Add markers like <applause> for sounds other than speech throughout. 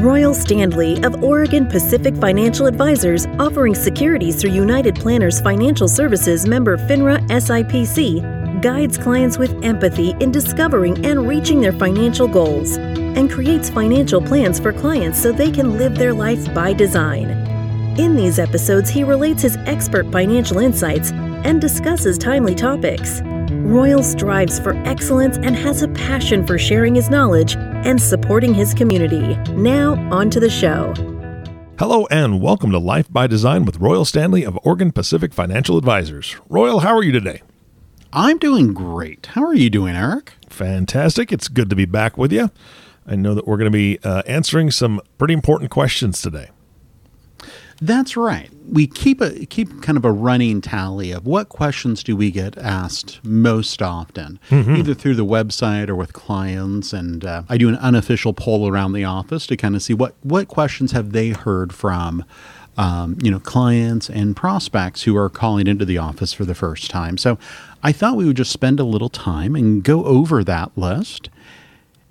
Royal Standley of Oregon Pacific Financial Advisors, offering securities through United Planners Financial Services member FINRA SIPC, guides clients with empathy in discovering and reaching their financial goals and creates financial plans for clients so they can live their life by design. In these episodes, he relates his expert financial insights and discusses timely topics. Royal strives for excellence and has a passion for sharing his knowledge and supporting his community. Now, on to the show. Hello and welcome to Life by Design with Royal Standley of Oregon Pacific Financial Advisors. Royal, how are you today? I'm doing great. How are you doing, Eric? Fantastic. It's good to be back with you. I know that we're going to be uh, answering some pretty important questions today. That's right. We keep a keep kind of a running tally of what questions do we get asked most often, mm-hmm. either through the website or with clients. And uh, I do an unofficial poll around the office to kind of see what what questions have they heard from. Um, you know, clients and prospects who are calling into the office for the first time. So I thought we would just spend a little time and go over that list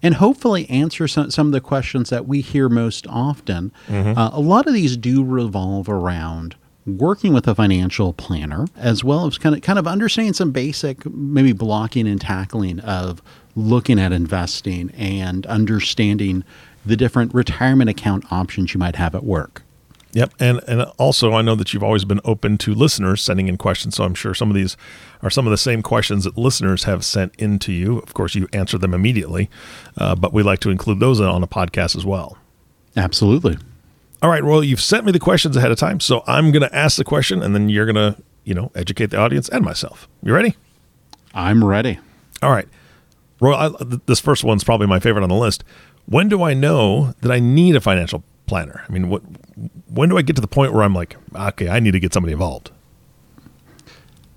and hopefully answer some, some of the questions that we hear most often. Mm-hmm. Uh, a lot of these do revolve around working with a financial planner as well as kind of kind of understanding some basic maybe blocking and tackling of looking at investing and understanding the different retirement account options you might have at work. Yep, and and also I know that you've always been open to listeners sending in questions, so I'm sure some of these are some of the same questions that listeners have sent in to you. Of course, you answer them immediately, uh, but we like to include those on a podcast as well. Absolutely. All right, well, you've sent me the questions ahead of time, so I'm going to ask the question, and then you're going to, you know, educate the audience and myself. You ready? I'm ready. All right, Roy. I, this first one's probably my favorite on the list. When do I know that I need a financial planner? I mean, what? When do I get to the point where I'm like, okay, I need to get somebody involved?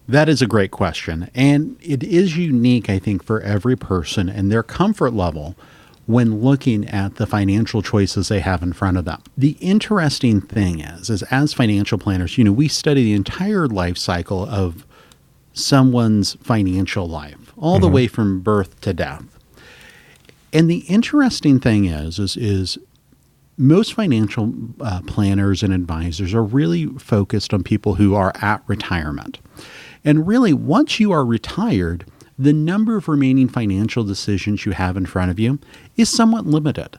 That is a great question. And it is unique, I think, for every person and their comfort level when looking at the financial choices they have in front of them. The interesting thing is, is as financial planners, you know, we study the entire life cycle of someone's financial life, all mm-hmm. the way from birth to death. And the interesting thing is, is, is most financial uh, planners and advisors are really focused on people who are at retirement. And really, once you are retired, the number of remaining financial decisions you have in front of you is somewhat limited.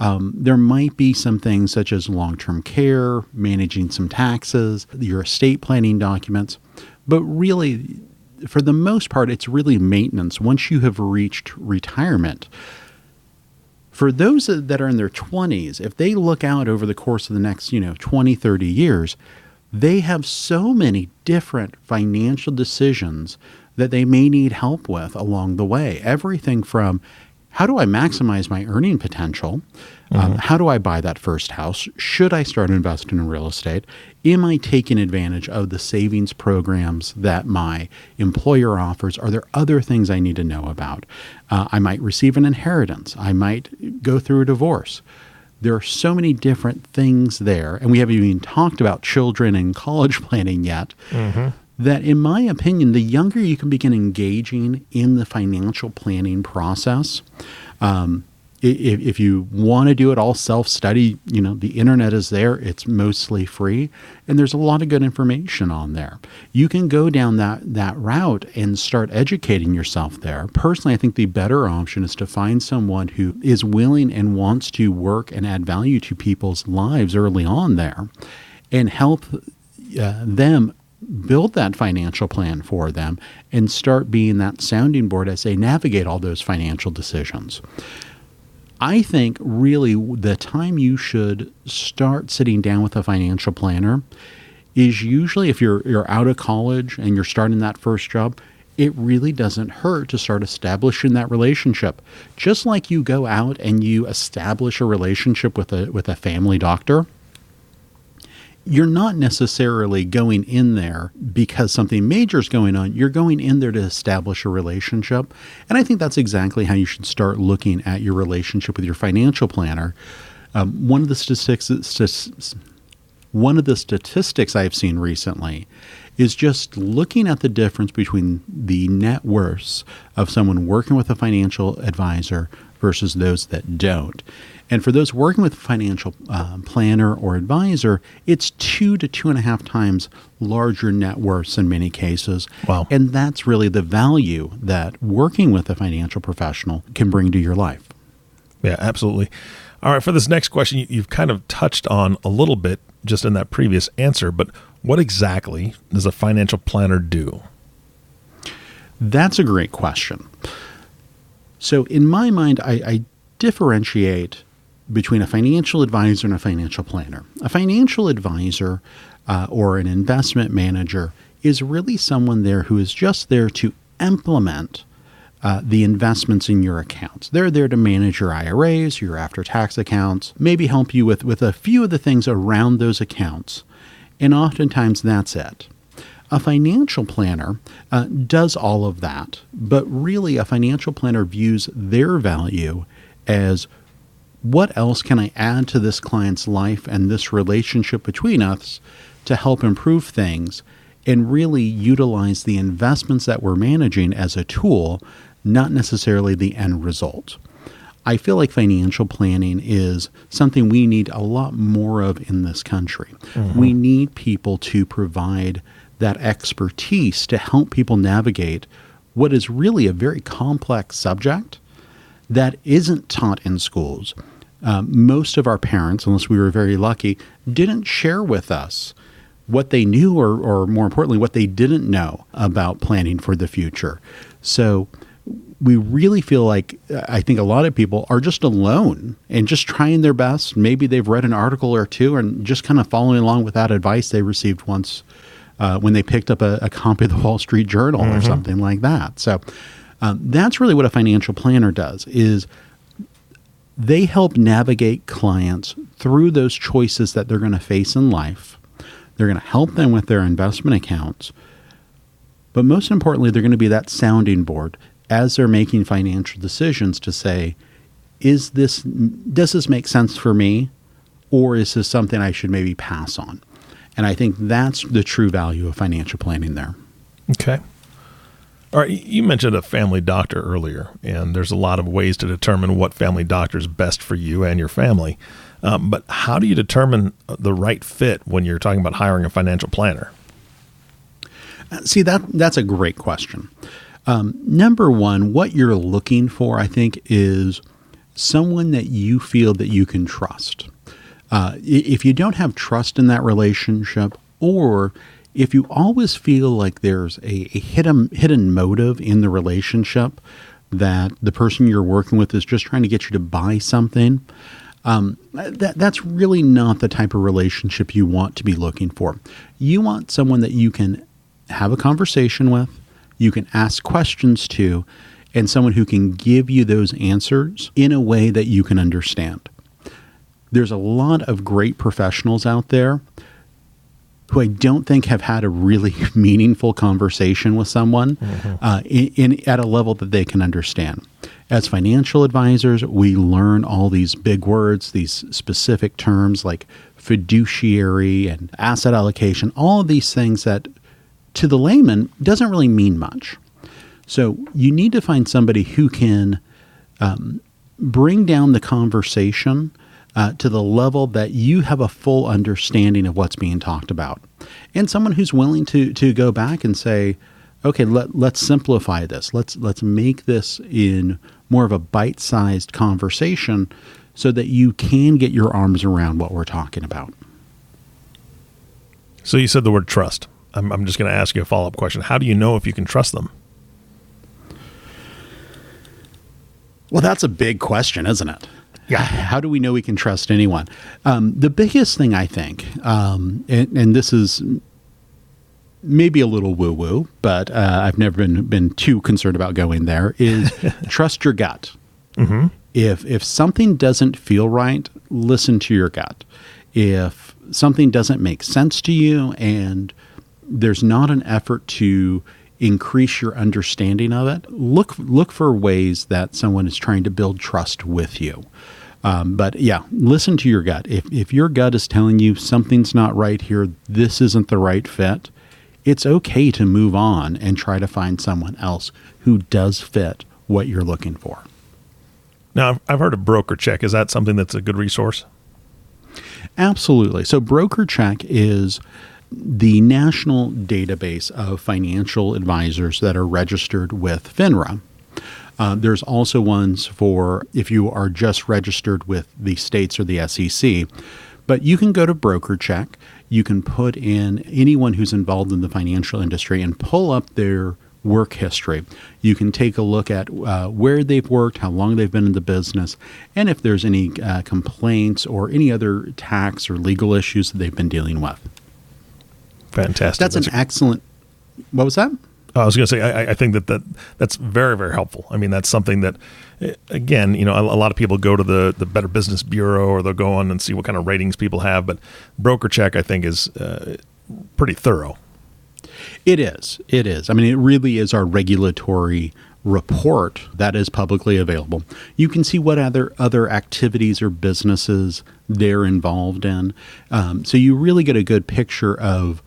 Um, there might be some things such as long term care, managing some taxes, your estate planning documents, but really, for the most part, it's really maintenance once you have reached retirement. For those that are in their 20s, if they look out over the course of the next, you know, 20, 30 years, they have so many different financial decisions that they may need help with along the way. Everything from how do I maximize my earning potential? Um, mm-hmm. Um, how do I buy that first house? Should I start investing in real estate? Am I taking advantage of the savings programs that my employer offers? Are there other things I need to know about? Uh, I might receive an inheritance. I might go through a divorce. There are so many different things there, and we haven't even talked about children and college <laughs> planning yet. Mm-hmm. That, in my opinion, the younger you can begin engaging in the financial planning process, um, if, if you want to do it all self study, you know, the internet is there. It's mostly free. And there's a lot of good information on there. You can go down that, that route and start educating yourself there. Personally, I think the better option is to find someone who is willing and wants to work and add value to people's lives early on there and help uh, them build that financial plan for them and start being that sounding board as they navigate all those financial decisions. I think really the time you should start sitting down with a financial planner is usually if you're you're out of college and you're starting that first job, it really doesn't hurt to start establishing that relationship. Just like you go out and you establish a relationship with a with a family doctor, you're not necessarily going in there because something major is going on. You're going in there to establish a relationship. And I think that's exactly how you should start looking at your relationship with your financial planner. Um, one of the statistics, one of the statistics I've seen recently is just looking at the difference between the net worths of someone working with a financial advisor versus those that don't. And for those working with a financial uh, planner or advisor, it's two to two and a half times larger net worths in many cases. Wow. And that's really the value that working with a financial professional can bring to your life. Yeah, absolutely. All right, for this next question, you- you've kind of touched on a little bit just in that previous answer, but what exactly does a financial planner do? That's a great question. So, in my mind, I, I differentiate between a financial advisor and a financial planner. A financial advisor uh, or an investment manager is really someone there who is just there to implement uh, the investments in your accounts. They're there to manage your IRAs, your after tax accounts, maybe help you with, with a few of the things around those accounts. And oftentimes that's it. A financial planner uh, does all of that, but really a financial planner views their value as what else can I add to this client's life and this relationship between us to help improve things and really utilize the investments that we're managing as a tool, not necessarily the end result. I feel like financial planning is something we need a lot more of in this country. We need people to provide that expertise to help people navigate what is really a very complex subject that isn't taught in schools. Um, most of our parents, unless we were very lucky, didn't share with us what they knew, or, or more importantly, what they didn't know about planning for the future. So we really feel like I think a lot of people are just alone and just trying their best. Maybe they've read an article or two and just kind of following along with that advice they received once uh, when they picked up a, a copy of the Wall Street Journal or something like that. So um, that's really what a financial planner does is they help navigate clients through those choices that they're going to face in life. They're going to help them with their investment accounts. But most importantly, they're going to be that sounding board as they're making financial decisions to say, is this does this make sense for me or is this something I should maybe pass on? And I think that's the true value of financial planning there. Okay. All right. You mentioned a family doctor earlier, and there's a lot of ways to determine what family doctor is best for you and your family. Um, but how do you determine the right fit when you're talking about hiring a financial planner? See that that's a great question. Um, number one, what you're looking for, I think, is someone that you feel that you can trust. Uh, if you don't have trust in that relationship, or if you always feel like there's a, a hidden hidden motive in the relationship that the person you're working with is just trying to get you to buy something, um, that that's really not the type of relationship you want to be looking for. You want someone that you can have a conversation with, you can ask questions to, and someone who can give you those answers in a way that you can understand. There's a lot of great professionals out there who I don't think have had a really <laughs> meaningful conversation with someone uh, in, in at a level that they can understand. As financial advisors, we learn all these big words, these specific terms like fiduciary and asset allocation, all of these things that to the layman doesn't really mean much. So you need to find somebody who can um, bring down the conversation uh, to the level that you have a full understanding of what's being talked about, and someone who's willing to to go back and say, okay, let let's simplify this. Let's let's make this in more of a bite-sized conversation, so that you can get your arms around what we're talking about. So you said the word trust. I'm, I'm just going to ask you a follow up question. How do you know if you can trust them? Well, that's a big question, isn't it? How do we know we can trust anyone? Um, the biggest thing I think, um, and, and this is maybe a little woo woo, but uh, I've never been been too concerned about going there. Is <laughs> trust your gut. If if something doesn't feel right, listen to your gut. If something doesn't make sense to you, and there's not an effort to increase your understanding of it, look look for ways that someone is trying to build trust with you. Um, but yeah, listen to your gut. If if your gut is telling you something's not right here, this isn't the right fit, it's okay to move on and try to find someone else who does fit what you're looking for. Now, I've, I've heard of BrokerCheck. Is that something that's a good resource? Absolutely. So, BrokerCheck is the national database of financial advisors that are registered with FINRA. Uh, there's also ones for if you are just registered with the states or the SEC. But you can go to BrokerCheck. You can put in anyone who's involved in the financial industry and pull up their work history. You can take a look at uh, where they've worked, how long they've been in the business, and if there's any uh, complaints or any other tax or legal issues that they've been dealing with. Fantastic. That's, that's an a- excellent. What was that? I was going to say, I, I, think that, that that's very, very helpful. I mean, that's something that, eh, again, you know, a, a, lot of people go to the, the Better Business Bureau or they'll go on and see what kind of ratings people have. But BrokerCheck, I think, is uh, pretty thorough. It is. It is. I mean, it really is our regulatory report that is publicly available. You can see what other other activities or businesses they're involved in. Um, so you really get a good picture of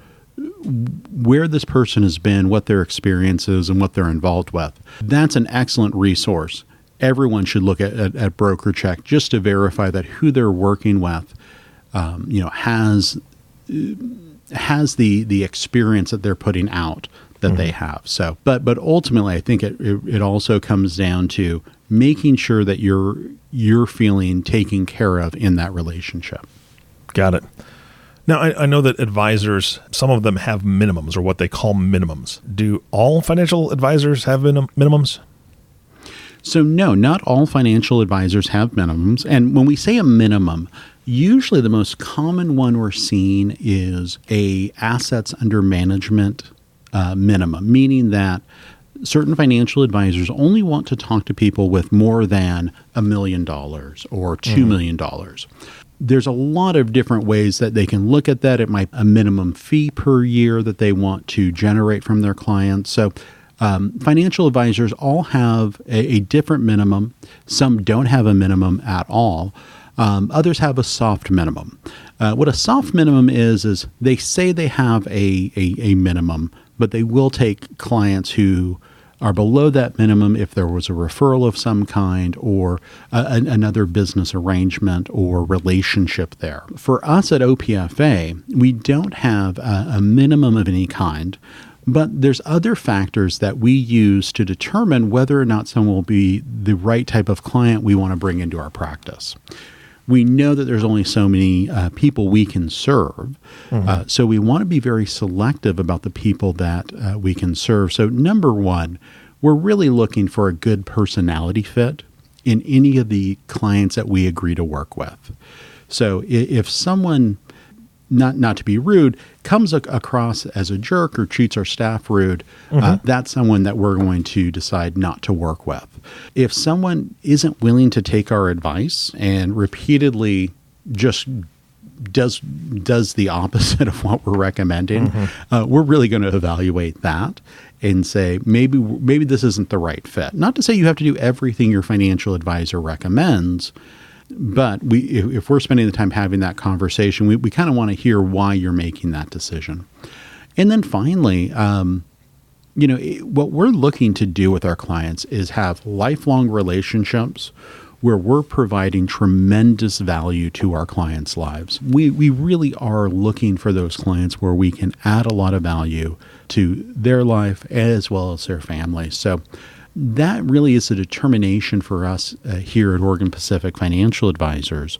where this person has been, what their experience is, and what they're involved with. That's an excellent resource. Everyone should look at, at, at BrokerCheck just to verify that who they're working with, um, you know, has has the the experience that they're putting out that mm-hmm. they have. So, but but ultimately, I think it, it, it also comes down to making sure that you're you're feeling taken care of in that relationship. Got it. Now, I, I, know that advisors, some of them have minimums or what they call minimums. Do all financial advisors have minim- minimums? So, no, not all financial advisors have minimums. And when we say a minimum, usually the most common one we're seeing is a assets under management uh, minimum, meaning that certain financial advisors only want to talk to people with more than a million dollars or two mm-hmm. million dollars there's a lot of different ways that they can look at that. It might a minimum fee per year that they want to generate from their clients. So um, financial advisors all have a, a, different minimum. Some don't have a minimum at all. Um, others have a soft minimum. Uh, what a soft minimum is is they say they have a, a, a minimum, but they will take clients who are below that minimum if there was a referral of some kind or a, another business arrangement or relationship there. For us at OPFA, we don't have a, a minimum of any kind. But there's other factors that we use to determine whether or not someone will be the right type of client we want to bring into our practice we know that there's only so many uh, people we can serve. Mm-hmm. Uh, so we want to be very selective about the people that uh, we can serve. So, number one, we're really looking for a good personality fit in any of the clients that we agree to work with. So, if someone not not to be rude, comes ac- across as a jerk or treats our staff rude, uh, mm-hmm. uh, that's someone that we're going to decide not to work with. If someone isn't willing to take our advice and repeatedly just does does the opposite <laughs> of what we're recommending, mm-hmm. uh, we're really going to evaluate that and say maybe maybe this isn't the right fit. Not to say you have to do everything your financial advisor recommends, but we, if, if we're spending the time having that conversation, we, we kind of want to hear why you're making that decision. And then finally, um, you know, what we're looking to do with our clients is have lifelong relationships where we're providing tremendous value to our clients' lives. We, we really are looking for those clients where we can add a lot of value to their life as well as their family. So, that really is a determination for us uh, here at Oregon Pacific Financial Advisors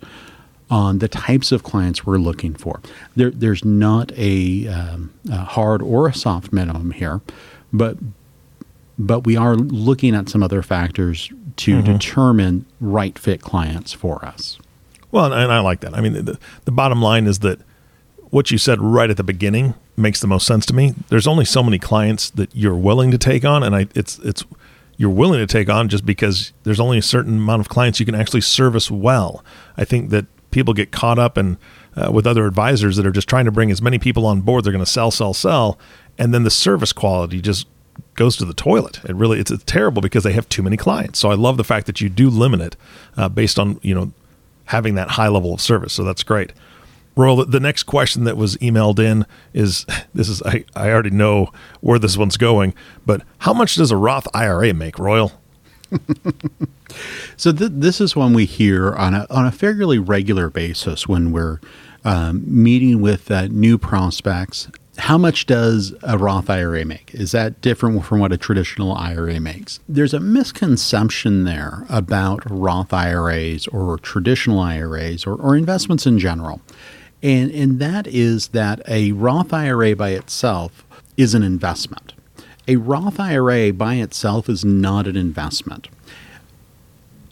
on the types of clients we're looking for. There, there's not a, um, a, hard or a soft minimum here, but but we are looking at some other factors to mm-hmm. determine right fit clients for us. Well, and I like that. I mean, the, the bottom line is that what you said right at the beginning makes the most sense to me. There's only so many clients that you're willing to take on, and I, it's it's you're willing to take on just because there's only a certain amount of clients you can actually service well. I think that people get caught up and uh, with other advisors that are just trying to bring as many people on board. They're going to sell, sell, sell, and then the service quality just goes to the toilet. It really it's, it's terrible because they have too many clients. So I love the fact that you do limit it uh, based on you know having that high level of service. So that's great. Royal, the next question that was emailed in is <laughs> this is I, I already know where this one's going, but how much does a Roth IRA make, Royal? <laughs> so th- this is one we hear on a on a fairly regular basis when we're um, meeting with uh, new prospects. How much does a Roth IRA make? Is that different from what a traditional IRA makes? There's a misconception there about Roth IRAs or traditional IRAs or, or investments in general. And, and that is that a Roth IRA by itself is an investment. A Roth IRA by itself is not an investment.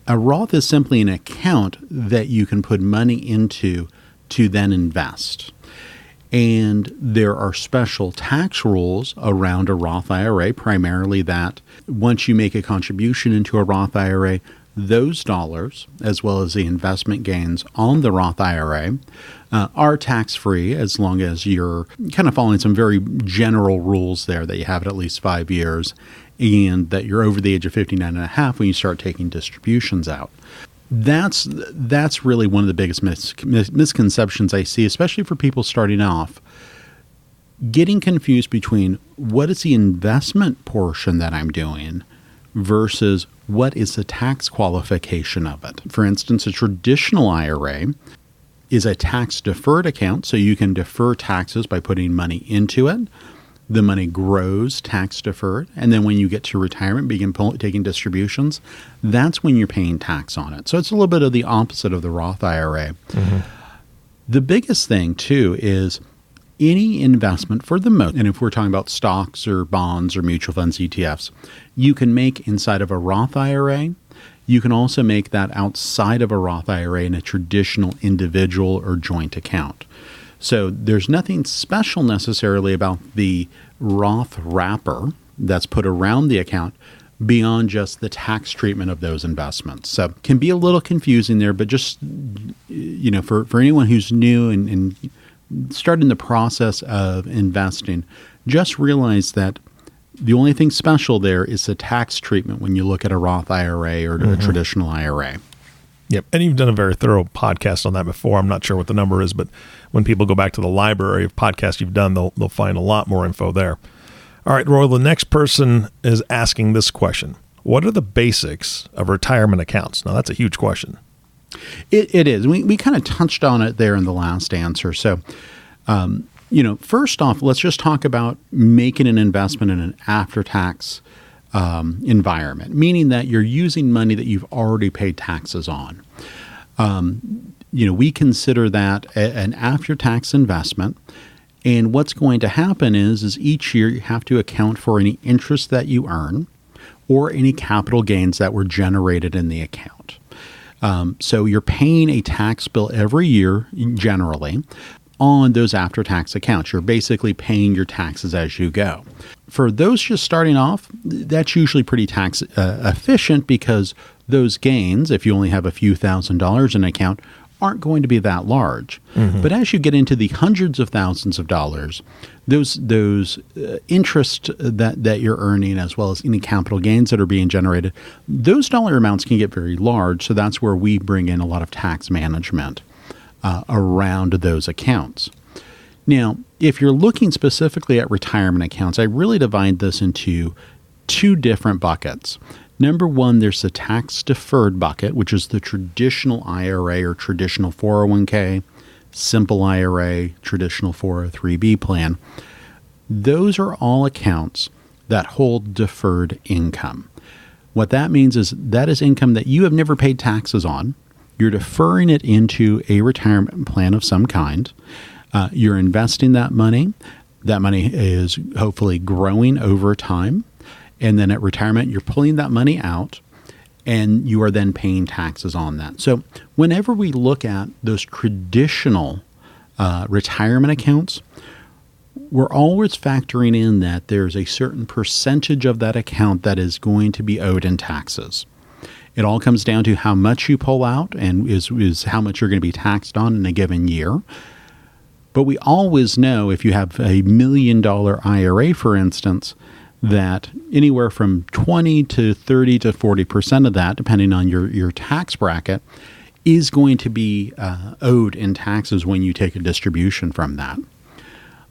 A Roth is simply an account that you can put money into to then invest. And there are special tax rules around a Roth IRA, primarily that once you make a contribution into a Roth IRA, those dollars, as well as the investment gains on the Roth IRA, uh, are tax free as long as you're kind of following some very general rules there that you have it at least five years and that you're over the age of 59 and a half when you start taking distributions out that's that's really one of the biggest mis- mis- misconceptions I see, especially for people starting off. Getting confused between what is the investment portion that I'm doing versus what is the tax qualification of it. For instance, a traditional IRA is a tax deferred account, so you can defer taxes by putting money into it the money grows tax deferred and then when you get to retirement begin taking distributions that's when you're paying tax on it so it's a little bit of the opposite of the roth ira mm-hmm. the biggest thing too is any investment for the most and if we're talking about stocks or bonds or mutual funds etfs you can make inside of a roth ira you can also make that outside of a roth ira in a traditional individual or joint account so there's nothing special necessarily about the Roth wrapper that's put around the account beyond just the tax treatment of those investments. So can be a little confusing there, but just you know, for, for anyone who's new and, and starting the process of investing, just realize that the only thing special there is the tax treatment when you look at a Roth IRA or mm-hmm. a traditional IRA. Yep. And you've done a very thorough podcast on that before. I'm not sure what the number is, but when people go back to the library of podcasts you've done, they'll, they'll find a lot more info there. All right, Roy, the next person is asking this question What are the basics of retirement accounts? Now, that's a huge question. It, it is. We, we kind of touched on it there in the last answer. So, um, you know, first off, let's just talk about making an investment in an after tax um, environment, meaning that you're using money that you've already paid taxes on. Um, you know, we consider that a, an after-tax investment. And what's going to happen is, is each year you have to account for any interest that you earn or any capital gains that were generated in the account. Um, so you're paying a tax bill every year, generally, on those after tax accounts. You're basically paying your taxes as you go. For those just starting off, that's usually pretty tax uh, efficient because those gains, if you only have a few thousand dollars in an account, aren't going to be that large. Mm-hmm. But as you get into the hundreds of thousands of dollars, those those uh, interest that that you're earning as well as any capital gains that are being generated, those dollar amounts can get very large. So that's where we bring in a lot of tax management uh, around those accounts. Now, if you're looking specifically at retirement accounts, I really divide this into two different buckets. Number one, there's the tax deferred bucket, which is the traditional IRA or traditional 401k, simple IRA, traditional 403b plan. Those are all accounts that hold deferred income. What that means is that is income that you have never paid taxes on. You're deferring it into a retirement plan of some kind. Uh, you're investing that money. That money is hopefully growing over time. And then at retirement, you're pulling that money out and you are then paying taxes on that. So, whenever we look at those traditional uh, retirement accounts, we're always factoring in that there's a certain percentage of that account that is going to be owed in taxes. It all comes down to how much you pull out and is, is how much you're going to be taxed on in a given year. But we always know if you have a million dollar IRA, for instance, that anywhere from 20 to 30 to 40% of that, depending on your, your tax bracket, is going to be uh, owed in taxes when you take a distribution from that.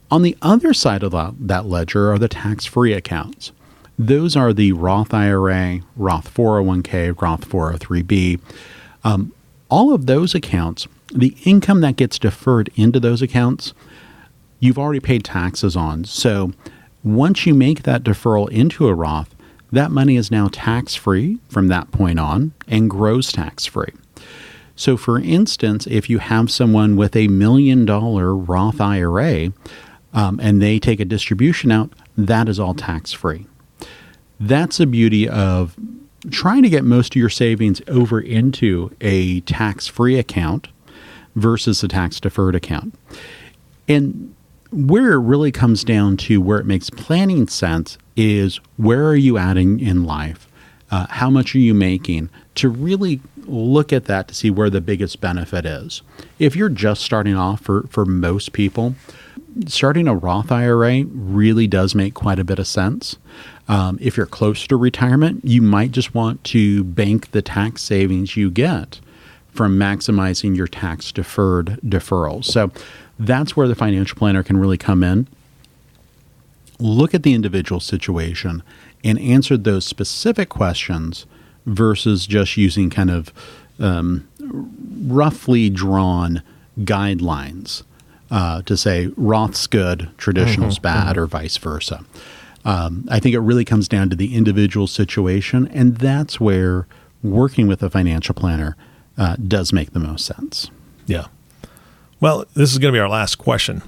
On the other side of that, that ledger are the tax free accounts. Those are the Roth IRA, Roth 401k, Roth 403b. Um, all of those accounts, the income that gets deferred into those accounts, you've already paid taxes on. So once you make that deferral into a Roth, that money is now tax free from that point on and grows tax free. So, for instance, if you have someone with a million dollar Roth IRA um, and they take a distribution out, that is all tax free. That's the beauty of trying to get most of your savings over into a tax free account versus a tax deferred account. And where it really comes down to where it makes planning sense is where are you at in, in life? Uh, how much are you making? To really look at that to see where the biggest benefit is. If you're just starting off for, for most people, starting a Roth IRA really does make quite a bit of sense. Um, if you're close to retirement, you might just want to bank the tax savings you get from maximizing your tax deferred deferrals. So that's where the financial planner can really come in. Look at the individual situation and answer those specific questions versus just using kind of um, roughly drawn guidelines uh, to say Roth's good, traditional's mm-hmm, bad, mm-hmm. or vice versa. Um, I think it really comes down to the individual situation, and that's where working with a financial planner uh, does make the most sense. Yeah. Well, this is going to be our last question.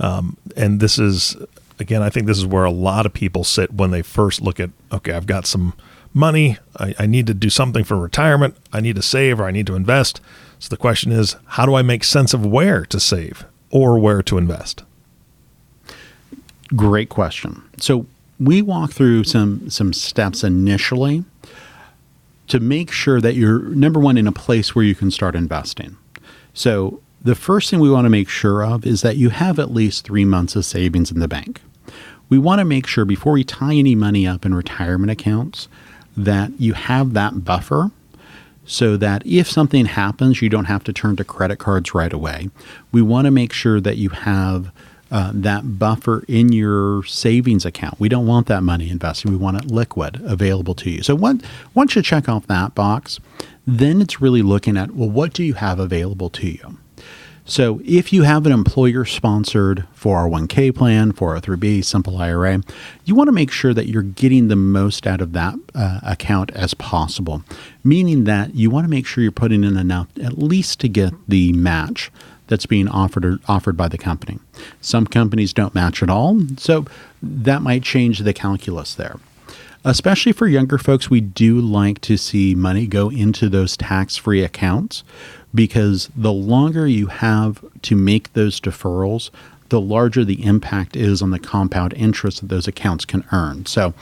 Um, and this is, again, I think this is where a lot of people sit when they first look at, okay, I've got some money. I, I need to do something for retirement. I need to save or I need to invest. So the question is, how do I make sense of where to save or where to invest? Great question. So we walk through some some steps initially to make sure that you're number one in a place where you can start investing. So the first thing we want to make sure of is that you have at least three months of savings in the bank. We want to make sure before we tie any money up in retirement accounts that you have that buffer so that if something happens, you don't have to turn to credit cards right away. We want to make sure that you have uh, that buffer in your savings account. We don't want that money invested. We want it liquid, available to you. So once, once you check off that box, then it's really looking at, well, what do you have available to you? So if you have an employer sponsored 401k plan, 403b, simple IRA, you want to make sure that you're getting the most out of that uh, account as possible, meaning that you want to make sure you're putting in enough at least to get the match that's being offered offered by the company. Some companies don't match at all, so that might change the calculus there. Especially for younger folks, we do like to see money go into those tax free accounts because the longer you have to make those deferrals, the larger the impact is on the compound interest that those accounts can earn. So,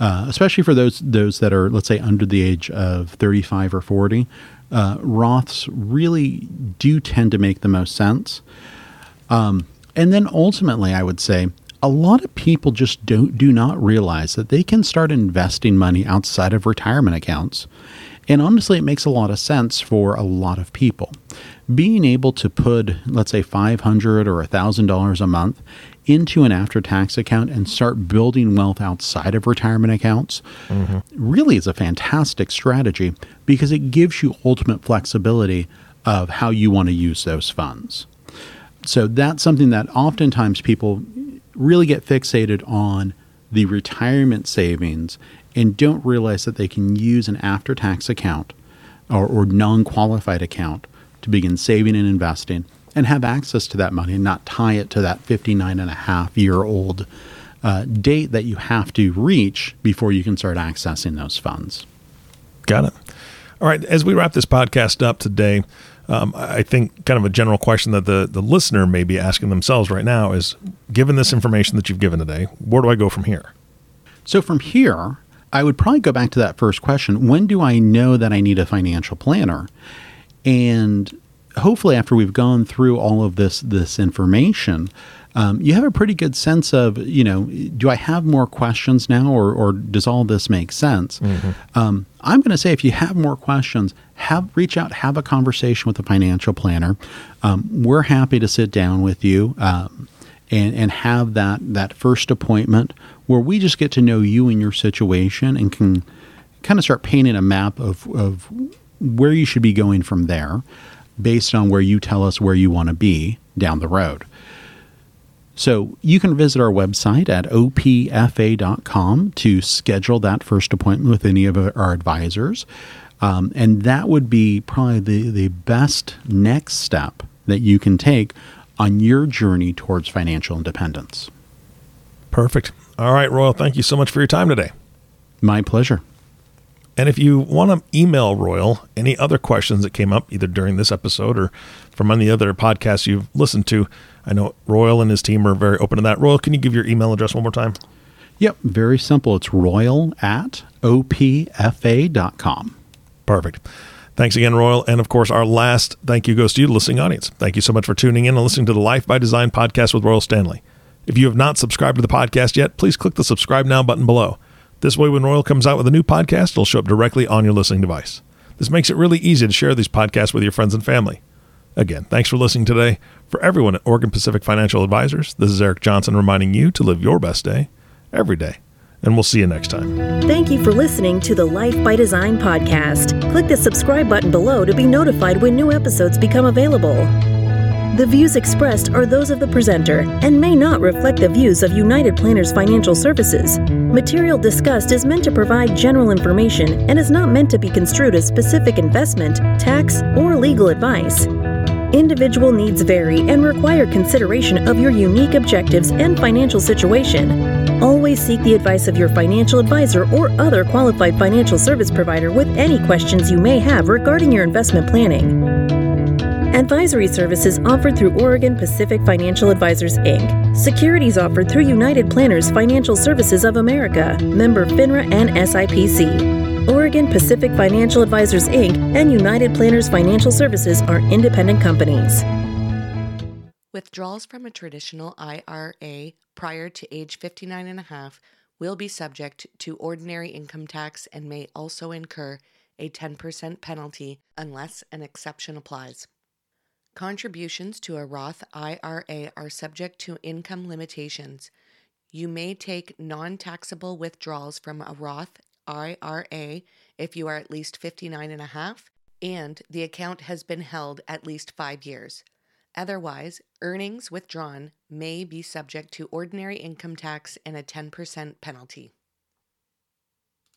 uh, especially for those those that are, let's say, under the age of 35 or 40, uh, Roths really do tend to make the most sense. Um, and then ultimately, I would say a lot of people just don't do not realize that they can start investing money outside of retirement accounts and honestly, it makes a lot of sense for a lot of people. Being able to put, let's say, 500 or $1,000 a month into an after tax account and start building wealth outside of retirement accounts mm-hmm. really is a fantastic strategy because it gives you ultimate flexibility of how you want to use those funds. So that's something that oftentimes people really get fixated on the retirement savings and don't realize that they can use an after tax account or, or non qualified account to begin saving and investing and have access to that money and not tie it to that 59 and a half year old uh, date that you have to reach before you can start accessing those funds. Got it. All right. As we wrap this podcast up today, um, I think kind of a general question that the, the listener may be asking themselves right now is given this information that you've given today, where do I go from here? So, from here, I would probably go back to that first question. When do I know that I need a financial planner? And hopefully, after we've gone through all of this this information, um, you have a pretty good sense of you know do I have more questions now, or or does all this make sense? Mm-hmm. Um, I'm going to say if you have more questions, have reach out, have a conversation with a financial planner. Um, we're happy to sit down with you. Um, and, and have that, that first appointment where we just get to know you and your situation and can kind of start painting a map of, of where you should be going from there based on where you tell us where you want to be down the road. So you can visit our website at opfa.com to schedule that first appointment with any of our advisors. Um, and that would be probably the, the best next step that you can take on your journey towards financial independence. Perfect. All right, Royal, thank you so much for your time today. My pleasure. And if you want to email Royal any other questions that came up either during this episode or from any other podcasts you've listened to, I know Royal and his team are very open to that. Royal, can you give your email address one more time? Yep, very simple. It's royal at opfa.com. Perfect. Thanks again, Royal. And of course, our last thank you goes to you, the listening audience. Thank you so much for tuning in and listening to the Life by Design podcast with Royal Standley. If you have not subscribed to the podcast yet, please click the subscribe now button below. This way, when Royal comes out with a new podcast, it'll show up directly on your listening device. This makes it really easy to share these podcasts with your friends and family. Again, thanks for listening today. For everyone at Oregon Pacific Financial Advisors, this is Eric Johnson reminding you to live your best day every day. And we'll see you next time. Thank you for listening to the Life by Design podcast. Click the subscribe button below to be notified when new episodes become available. The views expressed are those of the presenter and may not reflect the views of United Planners Financial Services. Material discussed is meant to provide general information and is not meant to be construed as specific investment, tax, or legal advice. Individual needs vary and require consideration of your unique objectives and financial situation. Always seek the advice of your financial advisor or other qualified financial service provider with any questions you may have regarding your investment planning. Advisory services offered through Oregon Pacific Financial Advisors, Inc. Securities offered through United Planners Financial Services of America, member FINRA and SIPC. Oregon Pacific Financial Advisors, Inc. and United Planners Financial Services are independent companies. Withdrawals from a traditional IRA prior to age 59 and a half will be subject to ordinary income tax and may also incur a 10% penalty unless an exception applies. Contributions to a Roth IRA are subject to income limitations. You may take non taxable withdrawals from a Roth IRA if you are at least 59 and a half and the account has been held at least five years. Otherwise, earnings withdrawn may be subject to ordinary income tax and a 10% penalty.